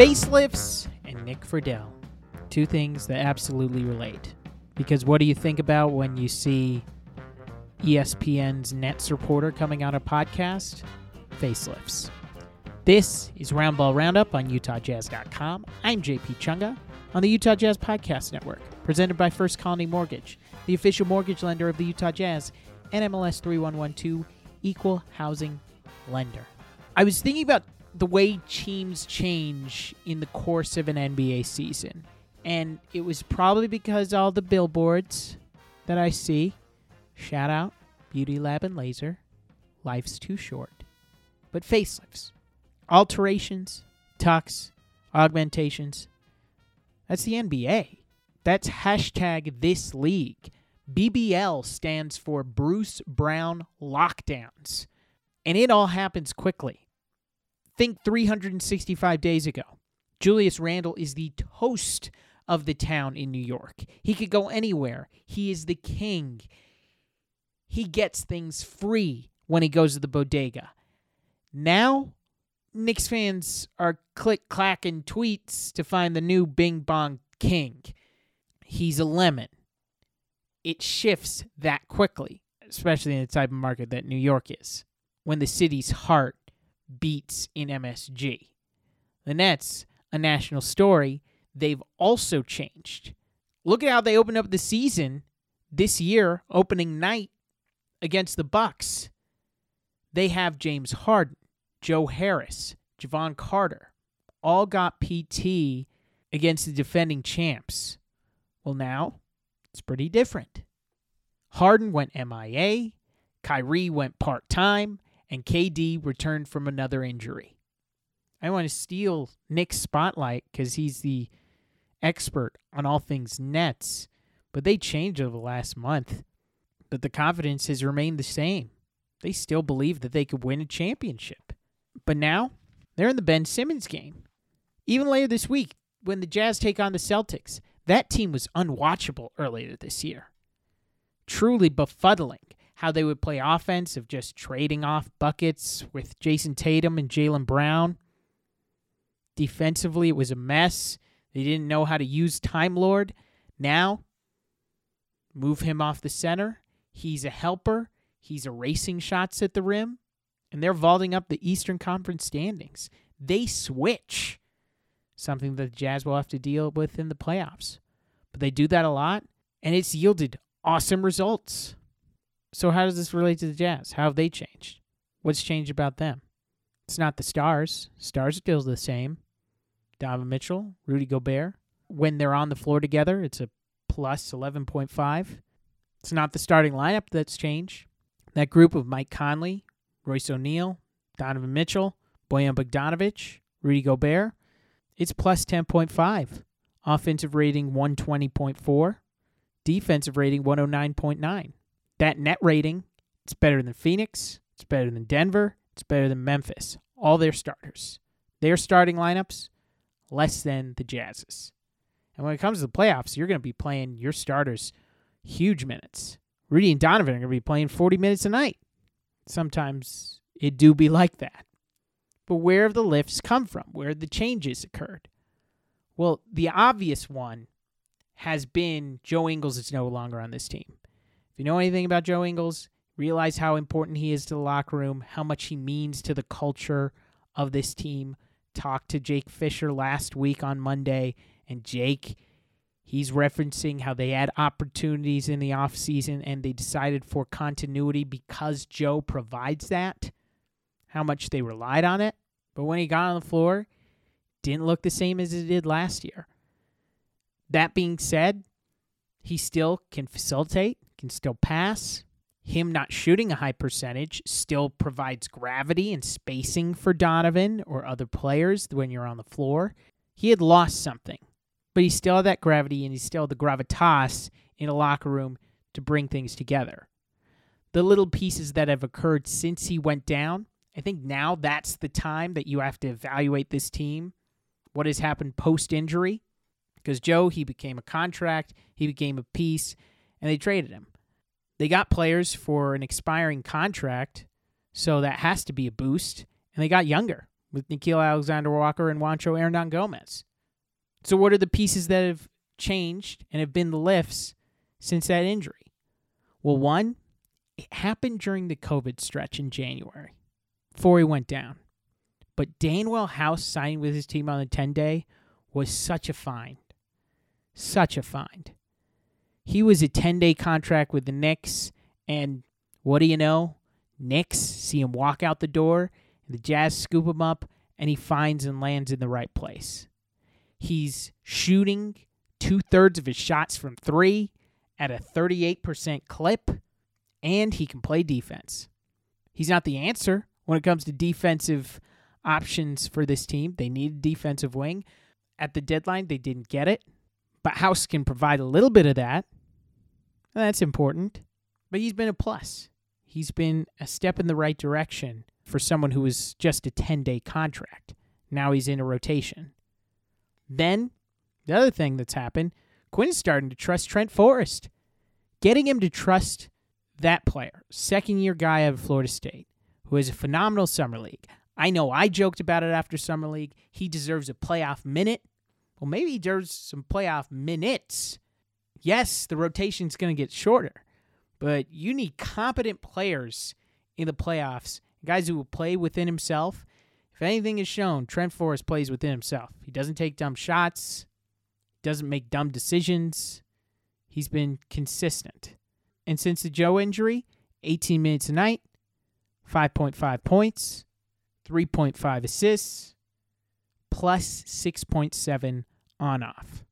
Facelifts and Nick Friedell. Two things that absolutely relate. Because what do you think about when you see ESPN's Nets reporter coming on a podcast? Facelifts. This is Roundball Roundup on UtahJazz.com. I'm JP Chunga on the Utah Jazz Podcast Network, presented by First Colony Mortgage, the official mortgage lender of the Utah Jazz, and MLS 3112 Equal Housing Lender. I was thinking about the way teams change in the course of an NBA season, and it was probably because all the billboards that I see shout out Beauty Lab and Laser, life's too short, but facelifts alterations, tucks, augmentations. That's the NBA. That's hashtag this league. BBL stands for Bruce Brown Lockdowns. And it all happens quickly. Think 365 days ago. Julius Randle is the toast of the town in New York. He could go anywhere. He is the king. He gets things free when he goes to the bodega. Now, Knicks fans are click clacking tweets to find the new Bing Bong King. He's a lemon. It shifts that quickly, especially in the type of market that New York is, when the city's heart beats in MSG. The Nets, a national story, they've also changed. Look at how they opened up the season this year, opening night against the Bucks. They have James Harden. Joe Harris, Jevon Carter, all got PT against the defending champs. Well, now it's pretty different. Harden went MIA, Kyrie went part time, and KD returned from another injury. I want to steal Nick's spotlight because he's the expert on all things Nets, but they changed over the last month. But the confidence has remained the same. They still believe that they could win a championship. But now they're in the Ben Simmons game. Even later this week, when the Jazz take on the Celtics, that team was unwatchable earlier this year. Truly befuddling how they would play offense of just trading off buckets with Jayson Tatum and Jaylen Brown. Defensively, it was a mess. They didn't know how to use Time Lord. Now, move him off the center. He's a helper. He's erasing shots at the rim and they're vaulting up the Eastern Conference standings. They switch, something that the Jazz will have to deal with in the playoffs. But they do that a lot, and it's yielded awesome results. So, how does this relate to the Jazz? How have they changed? What's changed about them? It's not the stars. Stars are still the same. Donovan Mitchell, Rudy Gobert. When they're on the floor together, it's a plus 11.5. It's not the starting lineup that's changed. That group of Mike Conley, Royce O'Neale, Donovan Mitchell, Bojan Bogdanovic, Rudy Gobert. It's plus 10.5. Offensive rating 120.4. Defensive rating 109.9. That net rating, it's better than Phoenix. It's better than Denver. It's better than Memphis. All their starters. Their starting lineups, less than the Jazz's. And when it comes to the playoffs, you're going to be playing your starters huge minutes. Rudy and Donovan are going to be playing 40 minutes a night sometimes it do be like that. But where have the lifts come from? Where have the changes occurred? Well, the obvious one has been Joe Ingles is no longer on this team. If you know anything about Joe Ingles, realize how important he is to the locker room, how much he means to the culture of this team. Talked to Jake Fisher last week on Monday, and Jake He's referencing how they had opportunities in the offseason and they decided for continuity because Joe provides that, how much they relied on it. But when he got on the floor, didn't look the same as it did last year. That being said, he still can facilitate, can still pass. Him not shooting a high percentage still provides gravity and spacing for Donovan or other players when you're on the floor. He had lost something but he still had that gravity and he still had the gravitas in a locker room to bring things together. The little pieces that have occurred since he went down, I think now that's the time that you have to evaluate this team. What has happened post injury? Because Joe, he became a contract, he became a piece, and they traded him. They got players for an expiring contract, so that has to be a boost. And they got younger with Nickeil Alexander Walker and Juancho Hernangomez. So, what are the pieces that have changed and have been the lifts since that injury? Well, one, it happened during the COVID stretch in January before he went down. But Danuel House signing with his team on the 10 day was such a find. Such a find. He was a 10 day contract with the Knicks, and what do you know? Knicks see him walk out the door, the Jazz scoop him up, and he finds and lands in the right place. He's shooting two thirds of his shots from three at a 38% clip, and he can play defense. He's not the answer when it comes to defensive options for this team. They need a defensive wing. At the deadline, they didn't get it, but House can provide a little bit of that. That's important. But he's been a plus. He's been a step in the right direction for someone who was just a 10 day contract. Now he's in a rotation. Then, the other thing that's happened, Quinn's starting to trust Trent Forrest. Getting him to trust that player, second year guy out of Florida State, who has a phenomenal summer league. I know I joked about it after summer league. He deserves a playoff minute. Well, maybe he deserves some playoff minutes. Yes, the rotation's going to get shorter, but you need competent players in the playoffs, guys who will play within himself if anything is shown, Trent Forrest plays within himself. He doesn't take dumb shots, doesn't make dumb decisions. He's been consistent. And since the Joe injury, 18 minutes a night, 5.5 points, 3.5 assists, plus 6.7 on off.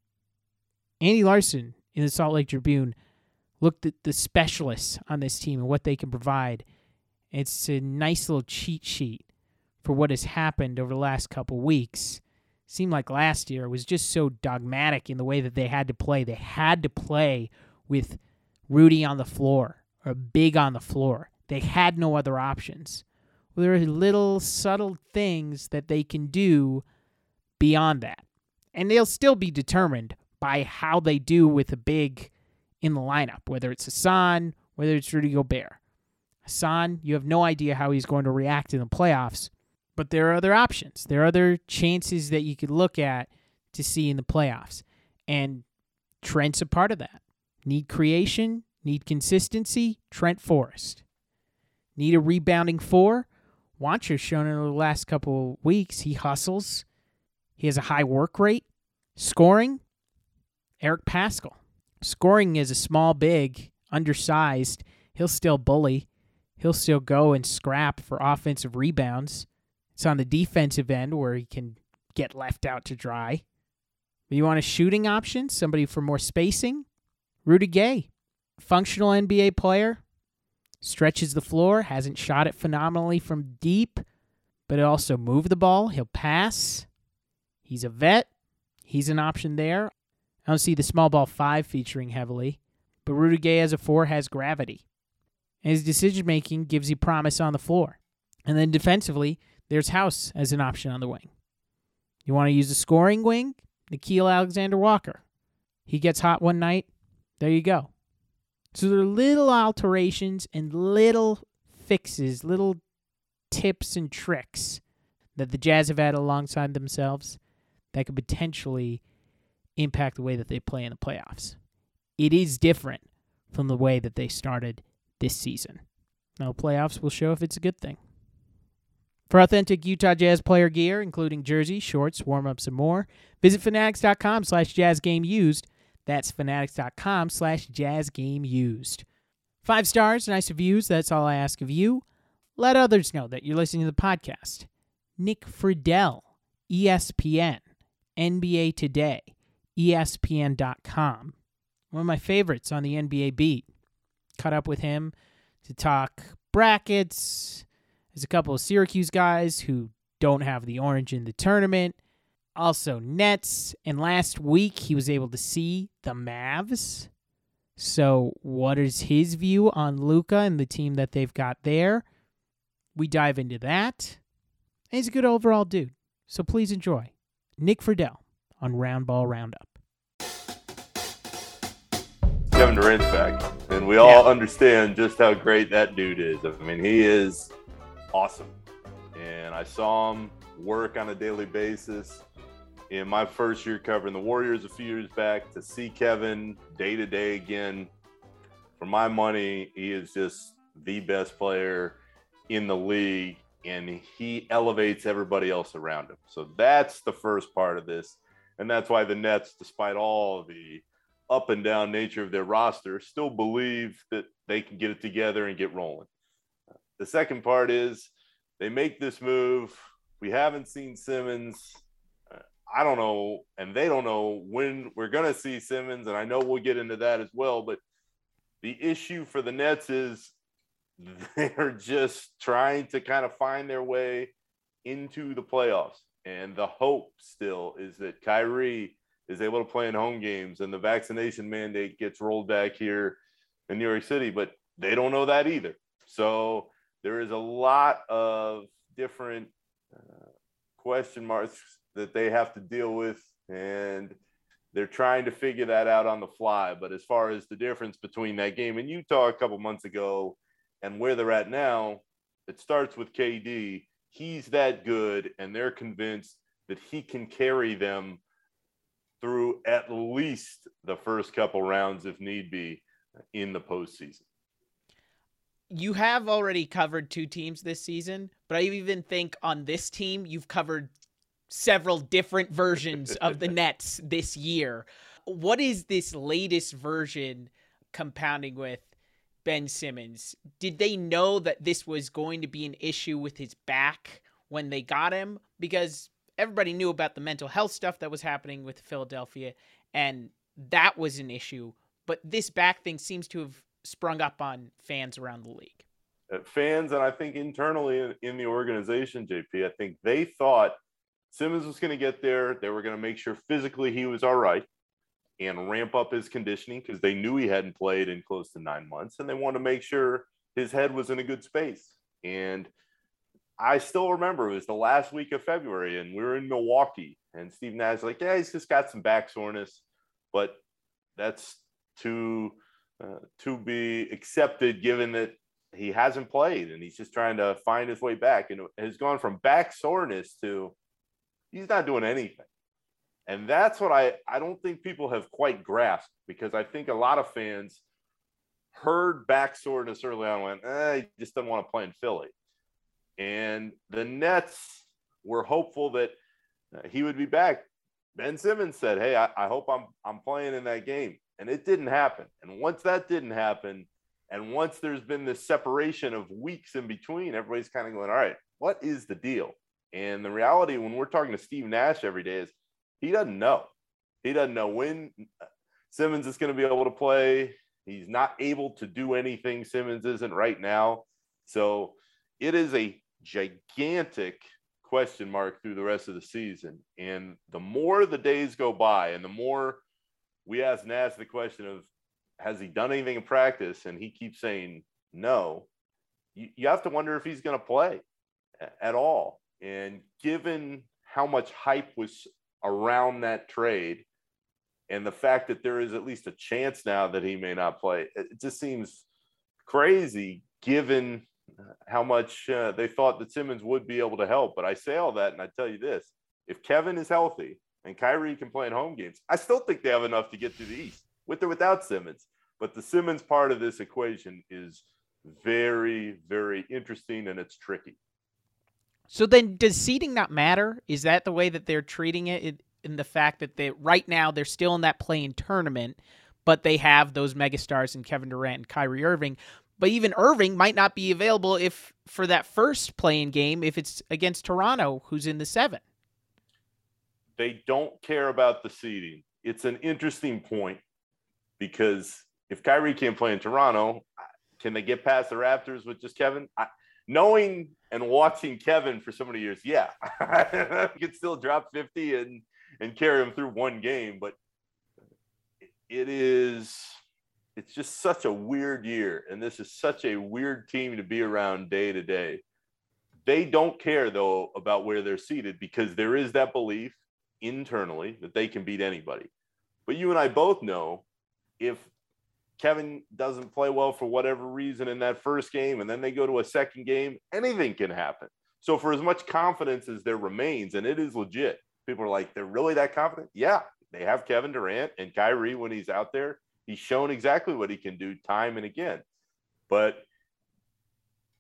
Andy Larsen in the Salt Lake Tribune looked at the specialists on this team and what they can provide. It's a nice little cheat sheet for what has happened over the last couple weeks. Seemed like last year was just so dogmatic in the way that they had to play. They had to play with Rudy on the floor or big on the floor. They had no other options. Well, there are little subtle things that they can do beyond that. And they'll still be determined by how they do with a big in the lineup, whether it's Hassan, whether it's Rudy Gobert. Hassan, you have no idea how he's going to react in the playoffs. But there are other options. There are other chances that you could look at to see in the playoffs. And Trent's a part of that. Need creation, need consistency, Trent Forrest. Need a rebounding four. Juancho's shown in the last couple weeks he hustles. He has a high work rate. Scoring, Eric Paschall. Scoring is a small, big, undersized. He'll still bully. He'll still go and scrap for offensive rebounds. It's on the defensive end where he can get left out to dry. You want a shooting option, somebody for more spacing? Rudy Gay, functional NBA player, stretches the floor, hasn't shot it phenomenally from deep, but also move the ball. He'll pass. He's a vet. He's an option there. I don't see the small ball five featuring heavily, but Rudy Gay as a four has gravity. And his decision making gives you promise on the floor. And then defensively, there's House as an option on the wing. You want to use a scoring wing? Nickeil Alexander Walker. He gets hot one night. There you go. So there are little alterations and little fixes, little tips and tricks that the Jazz have had alongside themselves that could potentially impact the way that they play in the playoffs. It is different from the way that they started this season. Now, playoffs will show if it's a good thing. For authentic Utah Jazz player gear, including jerseys, shorts, warm-ups, and more, visit fanatics.com slash jazzgameused. That's fanatics.com slash jazzgameused. Five stars, nice reviews, that's all I ask of you. Let others know that you're listening to the podcast. Nick Friedell, ESPN, NBA Today, ESPN.com. One of my favorites on the NBA beat. Cut up with him to talk brackets, there's a couple of Syracuse guys who don't have the orange in the tournament. Also, Nets. And last week, he was able to see the Mavs. So, what is his view on Luka and the team that they've got there? We dive into that. And he's a good overall dude. So, please enjoy Nick Friedell on Roundball Roundup. Kevin Durant's back, and we all yeah. understand just how great that dude is. I mean, he is awesome. And I saw him work on a daily basis. In my first year covering the Warriors a few years back, to see Kevin day to day again, for my money, he is just the best player in the league and he elevates everybody else around him. So that's the first part of this. And that's why the Nets, despite all the up and down nature of their roster, still believe that they can get it together and get rolling. The second part is they make this move. We haven't seen Simmons. I don't know, and they don't know when we're going to see Simmons. And I know we'll get into that as well. But the issue for the Nets is they're just trying to kind of find their way into the playoffs. And the hope still is that Kyrie is able to play in home games and the vaccination mandate gets rolled back here in New York City, but they don't know that either. So there is a lot of different uh, question marks that they have to deal with. And they're trying to figure that out on the fly. But as far as the difference between that game in Utah a couple months ago and where they're at now, it starts with KD. He's that good, and they're convinced that he can carry them through at least the first couple rounds, if need be, in the postseason. You have already covered two teams this season, but I even think on this team, you've covered several different versions of the Nets this year. What is this latest version compounding with Ben Simmons. Did they know that this was going to be an issue with his back when they got him? Because everybody knew about the mental health stuff that was happening with Philadelphia, and that was an issue. But this back thing seems to have sprung up on fans around the league. Uh, fans, and I think internally in, in the organization, JP, I think they thought Simmons was going to get there. They were going to make sure physically he was all right and ramp up his conditioning because they knew he hadn't played in close to nine months and they wanted to make sure his head was in a good space. And I still remember it was the last week of February and we were in Milwaukee and Steve Nash like, yeah, he's just got some back soreness, but that's to uh, to be accepted given that he hasn't played and he's just trying to find his way back and has gone from back soreness to he's not doing anything. And that's what I, I don't think people have quite grasped because I think a lot of fans heard back soreness early on went, eh, just doesn't want to play in Philly. And the Nets were hopeful that uh, he would be back. Ben Simmons said, Hey, I, I hope I'm I'm playing in that game. And it didn't happen. And once that didn't happen, and once there's been this separation of weeks in between, everybody's kind of going, All right, what is the deal? And the reality when we're talking to Steve Nash every day is he doesn't know. He doesn't know when Simmons is going to be able to play. He's not able to do anything Simmons isn't right now. So it is a gigantic question mark through the rest of the season. And the more the days go by and the more we ask Nash the question of, has he done anything in practice? And he keeps saying no. You, you have to wonder if he's going to play at all. And given how much hype was around that trade. And the fact that there is at least a chance now that he may not play it just seems crazy given how much uh, they thought that Simmons would be able to help. But I say all that and I tell you this if Kevin is healthy and Kyrie can play in home games I still think they have enough to get to the East with or without Simmons. But the Simmons part of this equation is very very interesting and it's tricky so then, does seeding not matter? Is that the way that they're treating it? In, the fact that they right now they're still in that play-in tournament, but they have those megastars in Kevin Durant and Kyrie Irving. But even Irving might not be available if for that first playing game if it's against Toronto, who's in the seven. They don't care about the seeding. It's an interesting point because if Kyrie can't play in Toronto, can they get past the Raptors with just Kevin? I, knowing and watching Kevin for so many years, yeah, I could still drop 50 and and carry him through one game, but it is it's just such a weird year and this is such a weird team to be around day to day. They don't care though about where they're seated because there is that belief internally that they can beat anybody. But you and I both know if Kevin doesn't play well for whatever reason in that first game, and then they go to a second game, anything can happen. So for as much confidence as there remains, and it is legit, people are like, they're really that confident? Yeah, they have Kevin Durant and Kyrie when he's out there. He's shown exactly what he can do time and again. But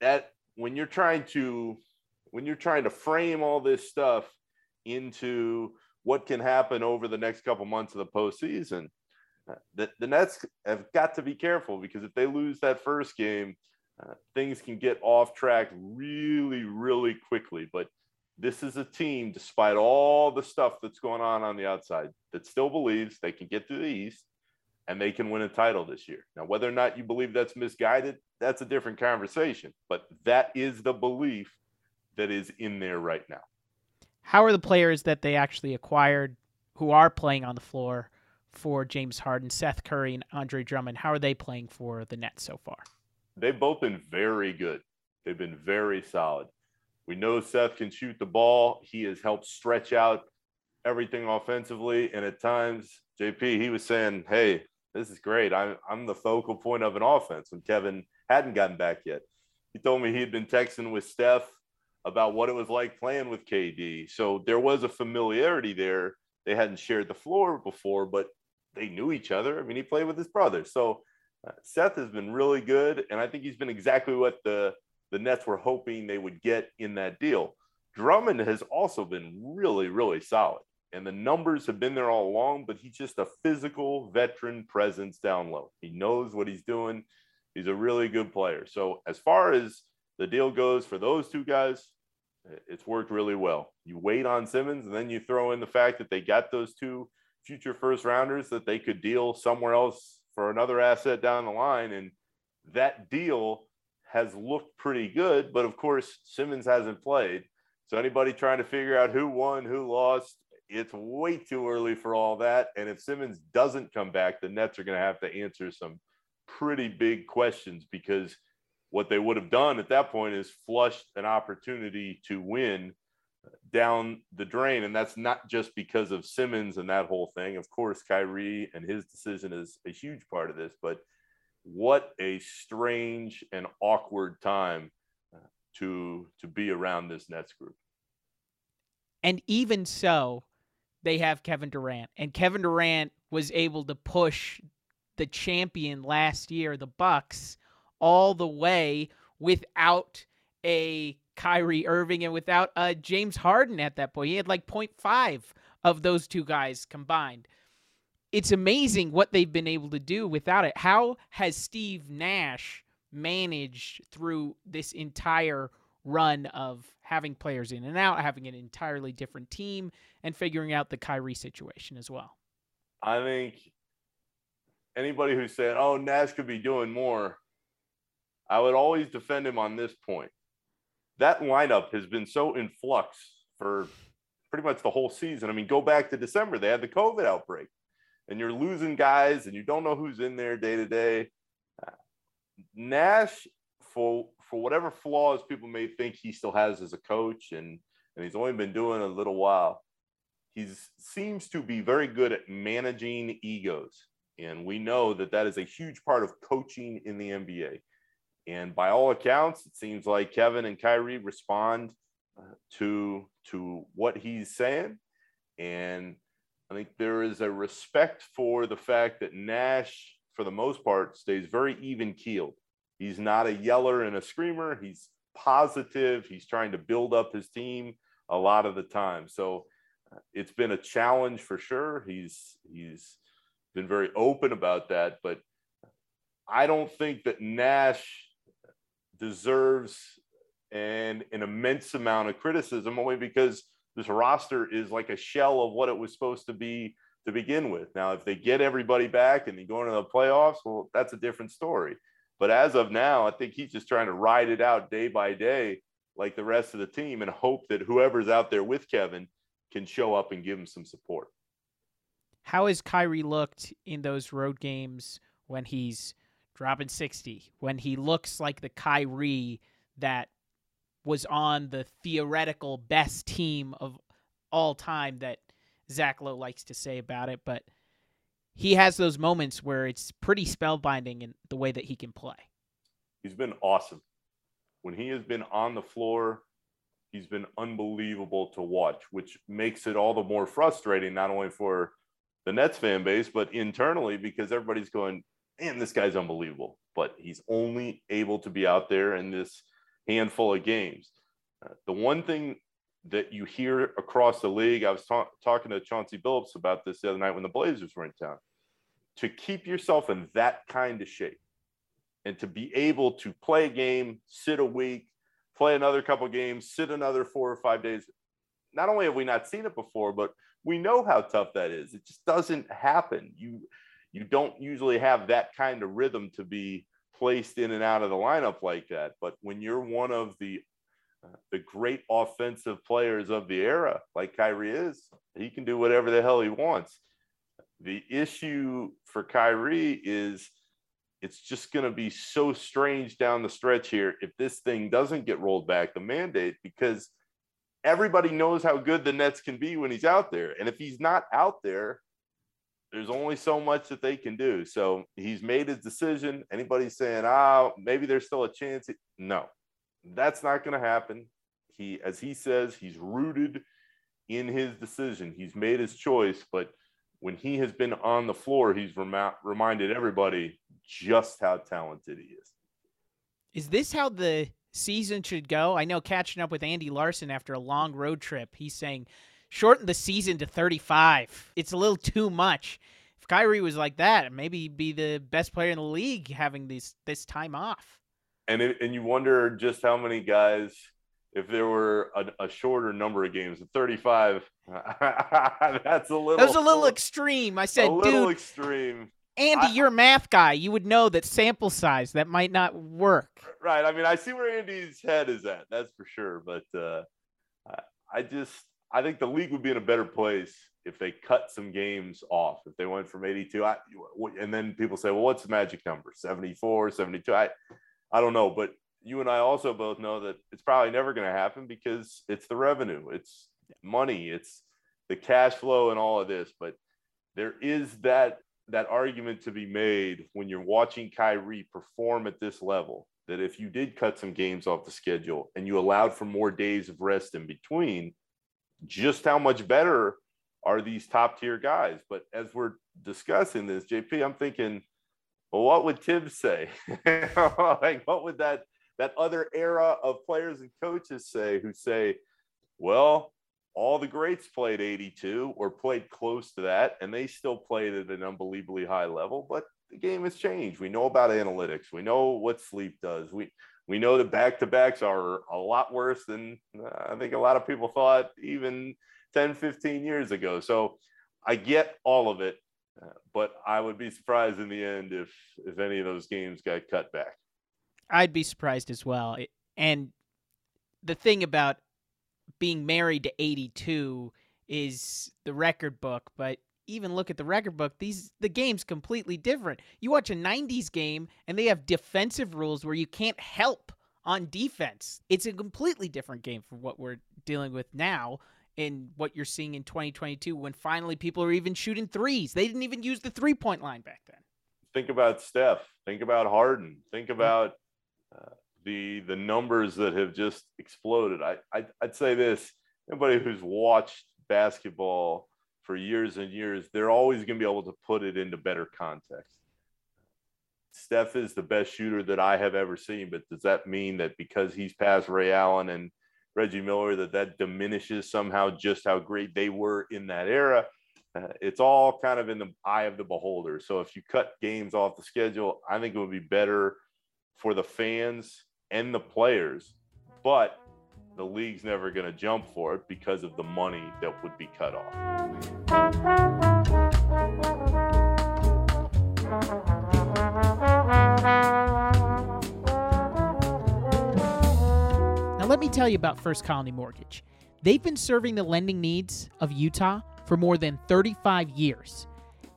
that when you're trying to when you're trying to frame all this stuff into what can happen over the next couple months of the postseason, the, the Nets have got to be careful because if they lose that first game, uh, things can get off track really, really quickly. But this is a team, despite all the stuff that's going on on the outside, that still believes they can get to the East and they can win a title this year. Now, whether or not you believe that's misguided, that's a different conversation. But that is the belief that is in there right now. How are the players that they actually acquired who are playing on the floor for James Harden, Seth Curry, and Andre Drummond? How are they playing for the Nets so far? They've both been very good. They've been very solid. We know Seth can shoot the ball. He has helped stretch out everything offensively. And at times, JP, he was saying, Hey, this is great. I'm, I'm the focal point of an offense when Kevin hadn't gotten back yet. He told me he had been texting with Steph about what it was like playing with KD. So there was a familiarity there. They hadn't shared the floor before, but they knew each other. I mean, he played with his brother. So uh, Seth has been really good. And I think he's been exactly what the, the Nets were hoping they would get in that deal. Drummond has also been really, really solid. And the numbers have been there all along, but he's just a physical veteran presence down low. He knows what he's doing. He's a really good player. So, as far as the deal goes for those two guys, it's worked really well. You wait on Simmons, and then you throw in the fact that they got those two future first rounders that they could deal somewhere else for another asset down the line. And that deal has looked pretty good. But of course, Simmons hasn't played. So, anybody trying to figure out who won, who lost, it's way too early for all that. And if Simmons doesn't come back, the Nets are going to have to answer some pretty big questions because what they would have done at that point is flushed an opportunity to win down the drain. And that's not just because of Simmons and that whole thing. Of course, Kyrie and his decision is a huge part of this, but what a strange and awkward time uh, to to be around this Nets group. And even so, they have Kevin Durant, and Kevin Durant was able to push the champion last year, the Bucks, all the way without a Kyrie Irving and without a James Harden at that point. He had like 0.5 of those two guys combined. It's amazing what they've been able to do without it. How has Steve Nash managed through this entire run of having players in and out, having an entirely different team, and figuring out the Kyrie situation as well. I think anybody who said, "Oh, Nash could be doing more," I would always defend him on this point. That lineup has been so in flux for pretty much the whole season. I mean, go back to December; they had the COVID outbreak, and you're losing guys, and you don't know who's in there day to day. Nash, for for whatever flaws people may think he still has as a coach, and and he's only been doing a little while he seems to be very good at managing egos. And we know that that is a huge part of coaching in the NBA. And by all accounts, it seems like Kevin and Kyrie respond uh, to, to what he's saying. And I think there is a respect for the fact that Nash, for the most part, stays very even keeled. He's not a yeller and a screamer. He's positive. He's trying to build up his team a lot of the time. So it's been a challenge for sure. He's he's been very open about that, but I don't think that Nash deserves an an immense amount of criticism only because this roster is like a shell of what it was supposed to be to begin with. Now, if they get everybody back and they go into the playoffs, well, that's a different story. But as of now, I think he's just trying to ride it out day by day, like the rest of the team, and hope that whoever's out there with Kevin can show up and give him some support. How has Kyrie looked in those road games when he's dropping 60, when he looks like the Kyrie that was on the theoretical best team of all time that Zach Lowe likes to say about it, but he has those moments where it's pretty spellbinding in the way that he can play. He's been awesome. When he has been on the floor, he's been unbelievable to watch, which makes it all the more frustrating, not only for the Nets fan base, but internally because everybody's going, man, this guy's unbelievable. But he's only able to be out there in this handful of games. Uh, the one thing that you hear across the league, I was ta- talking to Chauncey Billups about this the other night when the Blazers were in town. To keep yourself in that kind of shape and to be able to play a game, sit a week, play another couple games, sit another four or five days. Not only have we not seen it before, but we know how tough that is. It just doesn't happen. You you don't usually have that kind of rhythm to be placed in and out of the lineup like that. But when you're one of the uh, the great offensive players of the era, like Kyrie is, he can do whatever the hell he wants. The issue for Kyrie is it's just going to be so strange down the stretch here if this thing doesn't get rolled back, the mandate, because everybody knows how good the Nets can be when he's out there. And if he's not out there, there's only so much that they can do. So he's made his decision. Anybody saying, ah, maybe there's still a chance? No, that's not going to happen. He, as he says, he's rooted in his decision. He's made his choice, but when he has been on the floor, he's rem- reminded everybody just how talented he is. Is this how the season should go? I know catching up with Andy Larsen after a long road trip, he's saying shorten the season to 35. It's a little too much. If Kyrie was like that, maybe he'd be the best player in the league having this this time off. And it, and you wonder just how many guys if there were a, a, shorter number of games, 35, that's a little. That was a little extreme. I said, a little dude, extreme. Andy, I, you're a math guy. You would know that sample size that might not work. Right. I mean, I see where Andy's head is at. That's for sure. But uh, I, I just, I think the league would be in a better place if they cut some games off. If they went from 82, I, and then people say, well, what's the magic number? 74, 72. I, I don't know, but you and I also both know that it's probably never going to happen because it's the revenue, it's money, it's the cash flow, and all of this. But there is that that argument to be made when you're watching Kyrie perform at this level that if you did cut some games off the schedule and you allowed for more days of rest in between, just how much better are these top tier guys? But as we're discussing this, JP, I'm thinking, well, what would Thibs say? like, what would that that other era of players and coaches say who say, well, all the greats played 82 or played close to that, and they still played at an unbelievably high level. But the game has changed. We know about analytics. We know what sleep does. We we know that back to backs are a lot worse than uh, I think a lot of people thought even 10, 15 years ago. So I get all of it, uh, but I would be surprised in the end if if any of those games got cut back. I'd be surprised as well. And the thing about being married to 82 is the record book, but even look at the record book, these the game's completely different. You watch a 90s game and they have defensive rules where you can't help on defense. It's a completely different game from what we're dealing with now and what you're seeing in 2022 when finally people are even shooting threes. They didn't even use the three-point line back then. Think about Steph, think about Harden, think about uh, the the numbers that have just exploded. I, I I'd say this: anybody who's watched basketball for years and years, they're always going to be able to put it into better context. Steph is the best shooter that I have ever seen, but does that mean that because he's past Ray Allen and Reggie Miller, that that diminishes somehow just how great they were in that era? Uh, it's all kind of in the eye of the beholder. So if you cut games off the schedule, I think it would be better for the fans and the players, but the league's never going to jump for it because of the money that would be cut off. Now, let me tell you about First Colony Mortgage. They've been serving the lending needs of Utah for more than 35 years.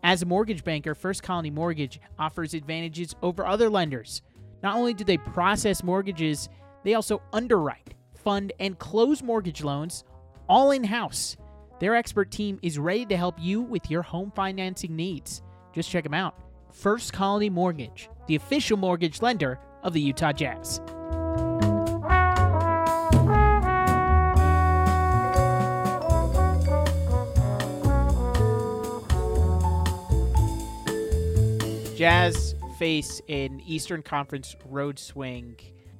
As a mortgage banker, First Colony Mortgage offers advantages over other lenders not only do they process mortgages, they also underwrite, fund, and close mortgage loans all in house. Their expert team is ready to help you with your home financing needs. Just check them out. First Colony Mortgage, the official mortgage lender of the Utah Jazz. Jazz face an Eastern Conference road swing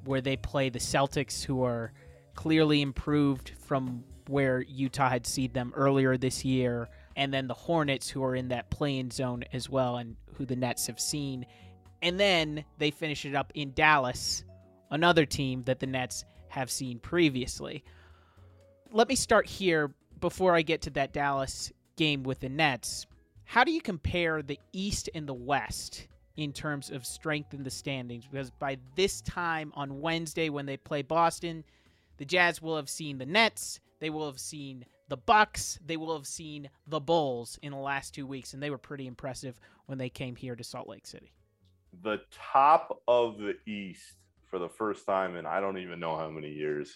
where they play the Celtics, who are clearly improved from where Utah had seed them earlier this year, and then the Hornets, who are in that play-in zone as well, and who the Nets have seen. And then they finish it up in Dallas, another team that the Nets have seen previously. Let me start here before I get to that Dallas game with the Nets. How do you compare the East and the West in terms of strength in the standings? Because by this time on Wednesday, when they play Boston, the Jazz will have seen the Nets, they will have seen the Bucks, they will have seen the Bulls in the last two weeks, and they were pretty impressive when they came here to Salt Lake City. The top of the East for the first time in I don't even know how many years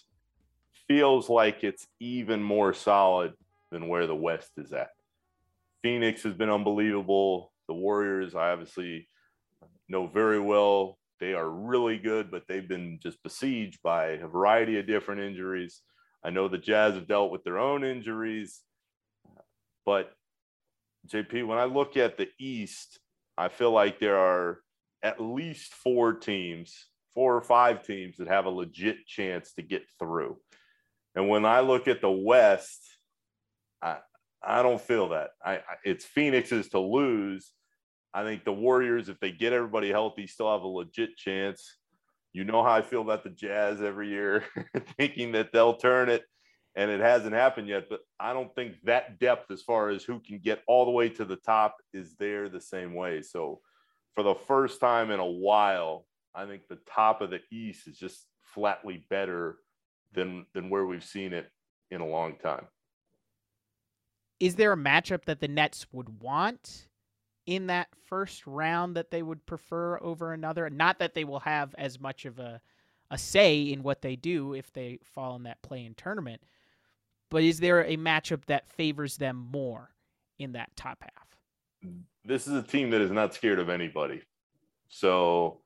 feels like it's even more solid than where the West is at. Phoenix has been unbelievable. The Warriors, I obviously know very well. They are really good, but they've been just besieged by a variety of different injuries. I know the Jazz have dealt with their own injuries, but JP, when I look at the East, I feel like there are at least four teams, four or five teams that have a legit chance to get through. And when I look at the West, I I don't feel that. I, I it's Phoenix's to lose. I think the Warriors, if they get everybody healthy, still have a legit chance. You know how I feel about the Jazz every year, thinking that they'll turn it, and it hasn't happened yet. But I don't think that depth, as far as who can get all the way to the top, is there the same way. So, for the first time in a while, I think the top of the East is just flatly better than than where we've seen it in a long time. Is there a matchup that the Nets would want in that first round that they would prefer over another? Not that they will have as much of a a say in what they do if they fall in that play in tournament, but is there a matchup that favors them more in that top half? This is a team that is not scared of anybody. So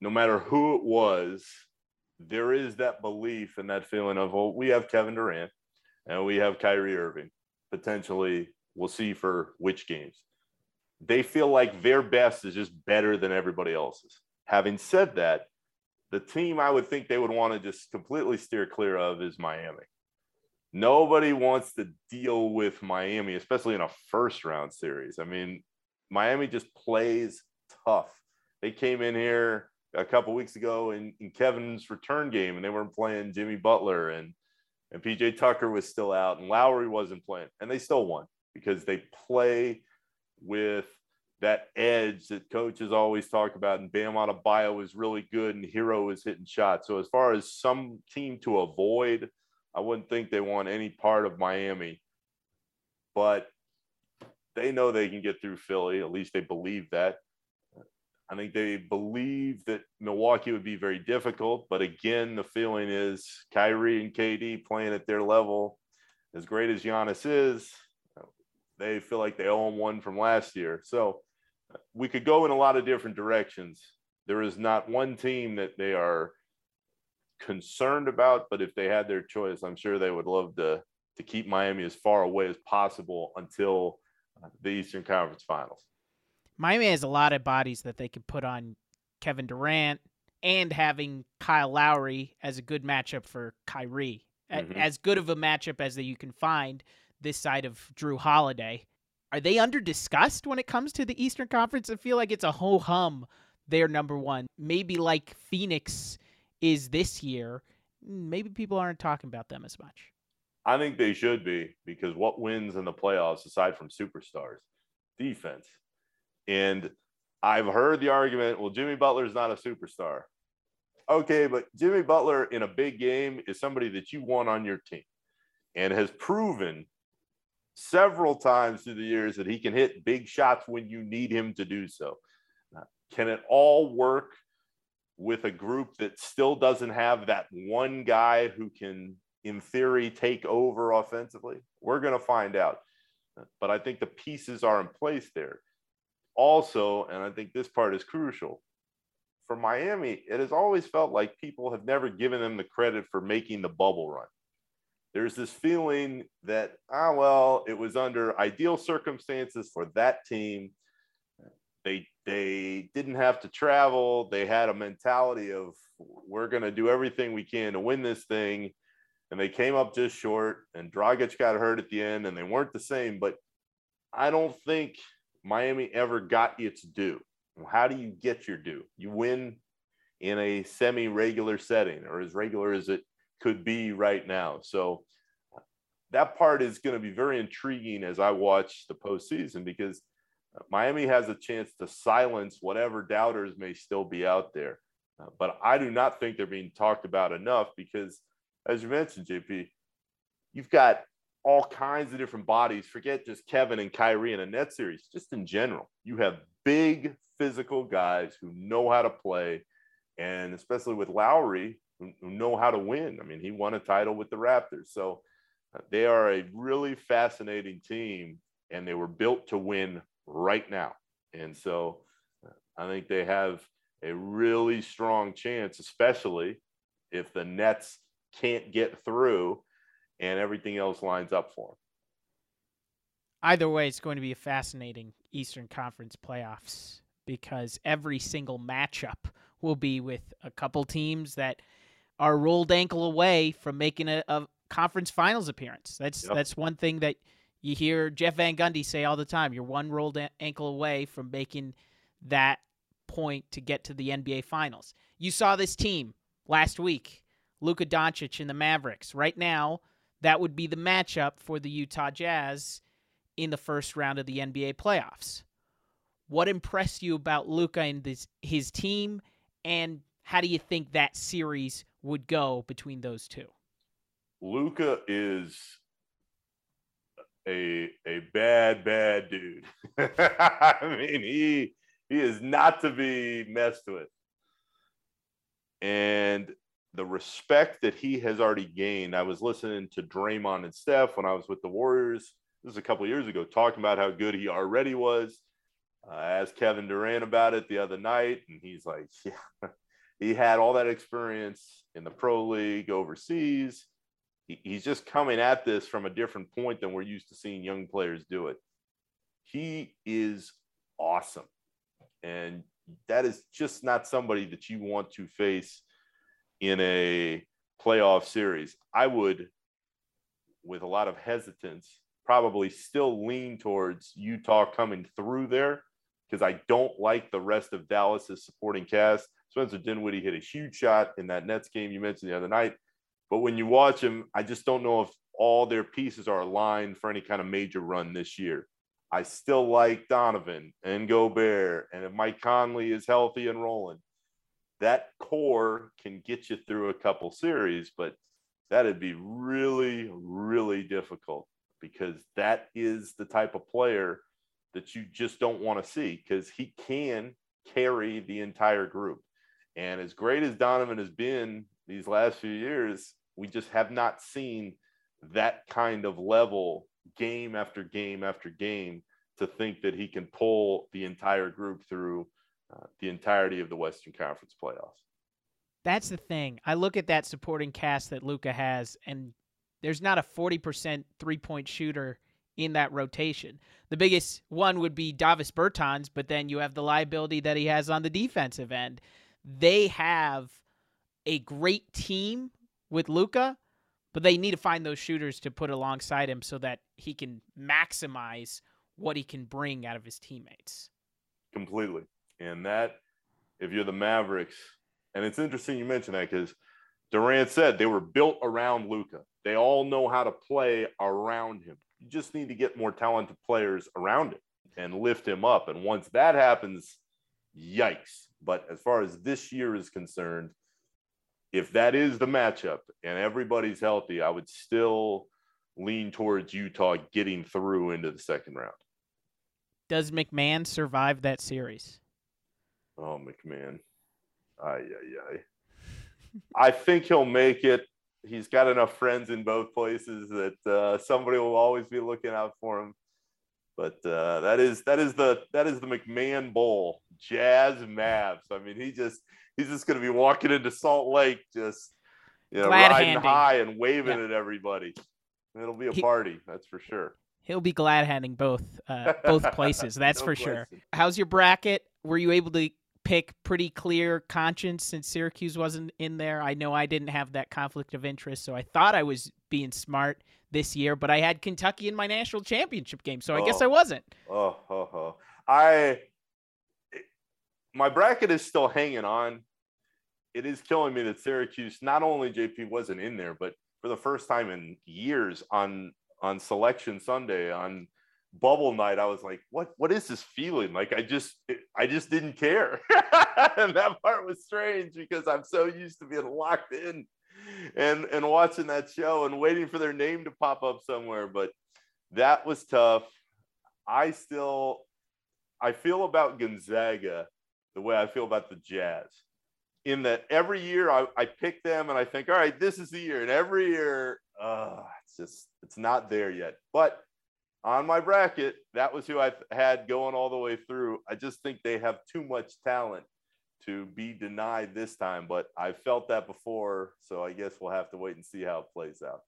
no matter who it was, there is that belief and that feeling of, well, we have Kevin Durant and we have Kyrie Irving. Potentially, we'll see for which games. They feel like their best is just better than everybody else's. Having said that, the team I would think they would want to just completely steer clear of is Miami. Nobody wants to deal with Miami, especially in a first round series. I mean, Miami just plays tough. They came in here a couple weeks ago in, in Kevin's return game, and they weren't playing Jimmy Butler, and and PJ Tucker was still out, and Lowry wasn't playing, and they still won because they play with that edge that coaches always talk about. And Bam Adebayo is really good, and Herro is hitting shots. So as far as some team to avoid, I wouldn't think they want any part of Miami, but they know they can get through Philly. At least they believe that. I think they believe that Milwaukee would be very difficult. But again, the feeling is Kyrie and KD playing at their level, as great as Giannis is, they feel like they own one from last year. So we could go in a lot of different directions. There is not one team that they are concerned about, but if they had their choice, I'm sure they would love to to keep Miami as far away as possible until the Eastern Conference Finals. Miami has a lot of bodies that they could put on Kevin Durant and having Kyle Lowry as a good matchup for Kyrie. Mm-hmm. As good of a matchup as that you can find this side of Drew Holiday. Are they under discussed when it comes to the Eastern Conference? I feel like it's a ho hum. They're number one. Maybe like Phoenix is this year. Maybe people aren't talking about them as much. I think they should be because what wins in the playoffs, aside from superstars? Defense. And I've heard the argument, well, Jimmy Butler is not a superstar. Okay, but Jimmy Butler in a big game is somebody that you want on your team and has proven several times through the years that he can hit big shots when you need him to do so. Uh, can it all work with a group that still doesn't have that one guy who can, in theory, take over offensively? We're going to find out. Uh, but I think the pieces are in place there also, and I think this part is crucial, for Miami, it has always felt like people have never given them the credit for making the bubble run. There's this feeling that, ah, well, it was under ideal circumstances for that team. they they didn't have to travel. They had a mentality of we're going to do everything we can to win this thing, and they came up just short. And Dragic got hurt at the end, and they weren't the same. But I don't think Miami ever got its due. How do you get your due? You win in a semi-regular setting, or as regular as it could be right now. So that part is going to be very intriguing as I watch the postseason because Miami has a chance to silence whatever doubters may still be out there. Uh, but I do not think they're being talked about enough because, as you mentioned, JP, you've got all kinds of different bodies. Forget just Kevin and Kyrie in a net series, just in general. You have big physical guys who know how to play, and especially with Lowry, who, know how to win. I mean, he won a title with the Raptors. So uh, they are a really fascinating team, and they were built to win right now. And so uh, I think they have a really strong chance, especially if the Nets can't get through and everything else lines up for them. Either way, it's going to be a fascinating Eastern Conference playoffs because every single matchup will be with a couple teams that are rolled ankle away from making a, a conference finals appearance. That's yep. that's one thing that you hear Jeff Van Gundy say all the time. You're one rolled ankle away from making that point to get to the NBA Finals. You saw this team last week, Luka Doncic and the Mavericks. Right now, that would be the matchup for the Utah Jazz in the first round of the NBA playoffs. What impressed you about Luka and this, his team, and how do you think that series would go between those two? Luka is a a bad bad dude. I mean, he he is not to be messed with. And the respect that he has already gained. I was listening to Draymond and Steph when I was with the Warriors. This is a couple years ago, talking about how good he already was. Uh, I asked Kevin Durant about it the other night, and he's like, "Yeah, he had all that experience in the pro league overseas he's just coming at this from a different point than we're used to seeing young players do it. He is awesome. And that is just not somebody that you want to face in a playoff series. I would, with a lot of hesitance, probably still lean towards Utah coming through there because I don't like the rest of Dallas's supporting cast. Spencer Dinwiddie hit a huge shot in that Nets game you mentioned the other night. But when you watch him, I just don't know if all their pieces are aligned for any kind of major run this year. I still like Donovan and Gobert, and if Mike Conley is healthy and rolling, that core can get you through a couple series, but that'd be really, really difficult because that is the type of player that you just don't want to see because he can carry the entire group. And as great as Donovan has been these last few years, we just have not seen that kind of level game after game after game to think that he can pull the entire group through uh, the entirety of the Western Conference playoffs. That's the thing. I look at that supporting cast that Luka has, and there's not a 40% three point shooter in that rotation. The biggest one would be Davis Bertans, but then you have the liability that he has on the defensive end. They have a great team with Luka, but they need to find those shooters to put alongside him so that he can maximize what he can bring out of his teammates. Completely. And that, if you're the Mavericks, and it's interesting you mentioned that because Durant said they were built around Luka. They all know how to play around him. You just need to get more talented players around him and lift him up. And once that happens, yikes. But as far as this year is concerned, if that is the matchup and everybody's healthy, I would still lean towards Utah getting through into the second round. Does MacMahon survive that series? Oh, MacMahon. Ay, ay, ay. I think he'll make it. He's got enough friends in both places that uh, somebody will always be looking out for him. But uh, that is that is the that is the MacMahon Bowl, Jazz Mavs. I mean, he just he's just going to be walking into Salt Lake, just you know, Glad riding handing. high and waving yeah. at everybody. It'll be a he, party, that's for sure. He'll be glad handing both uh, both places. That's No for sure. How's your bracket? Were you able to pick pretty clear conscience since Syracuse wasn't in there? I know I didn't have that conflict of interest, so I thought I was being smart this year, but I had Kentucky in my national championship game, so I guess Oh. I wasn't. Oh, oh, oh. I my bracket is still hanging on. It is killing me that Syracuse not only JP wasn't in there, but for the first time in years on on selection Sunday on bubble night, I was like, what what is this feeling? Like I just I just didn't care. and that part was strange because I'm so used to being locked in and and watching that show and waiting for their name to pop up somewhere. But that was tough. I still I feel about Gonzaga the way I feel about the Jazz. In that every year I, I pick them and I think, all right, this is the year. And every year, uh, it's just it's not there yet. But on my bracket, that was who I had going all the way through. I just think they have too much talent to be denied this time. But I felt that before, so I guess we'll have to wait and see how it plays out.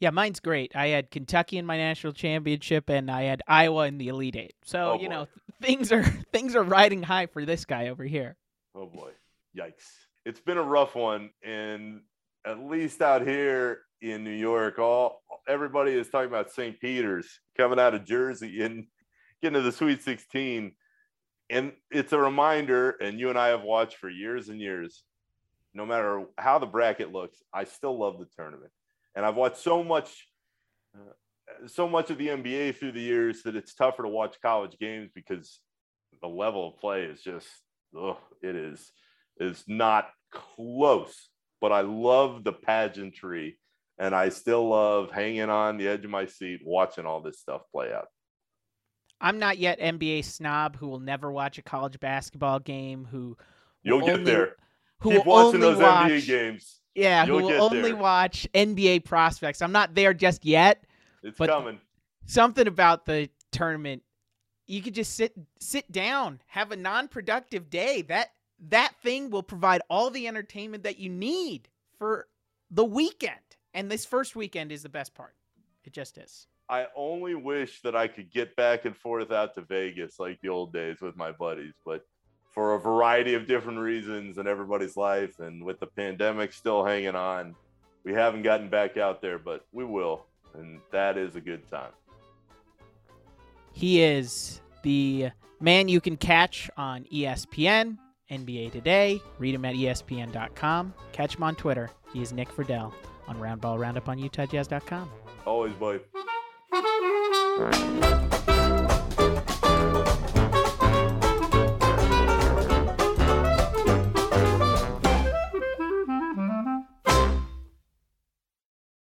Yeah, mine's great. I had Kentucky in my national championship, and I had Iowa in the Elite Eight. So Oh, you know things are things are riding high for this guy over here. Oh boy. Yikes. It's been a rough one. And at least out here in New York, all everybody is talking about St. Peter's coming out of Jersey and getting to the Sweet 16. And it's a reminder, and you and I have watched for years and years. No matter how the bracket looks, I still love the tournament. And I've watched so much uh, so much of the NBA through the years that it's tougher to watch college games because the level of play is just ugh, it is is not close. But I love the pageantry, and I still love hanging on the edge of my seat watching all this stuff play out. I'm not yet NBA snob who will never watch a college basketball game. Who You'll will get only- there. Who Keep will watching only those watch, NBA games. Yeah, who You'll will get only there. watch NBA prospects. I'm not there just yet. It's coming. Something about the tournament, you could just sit sit down, have a non-productive day. That that thing will provide all the entertainment that you need for the weekend. And this first weekend is the best part. It just is. I only wish that I could get back and forth out to Vegas like the old days with my buddies, but for a variety of different reasons in everybody's life and with the pandemic still hanging on, we haven't gotten back out there, but we will. And that is a good time. He is the man you can catch on ESPN, NBA Today. Read him at ESPN.com. Catch him on Twitter. He is Nick Friedell on Roundball Roundup on UtahJazz.com. Always, buddy.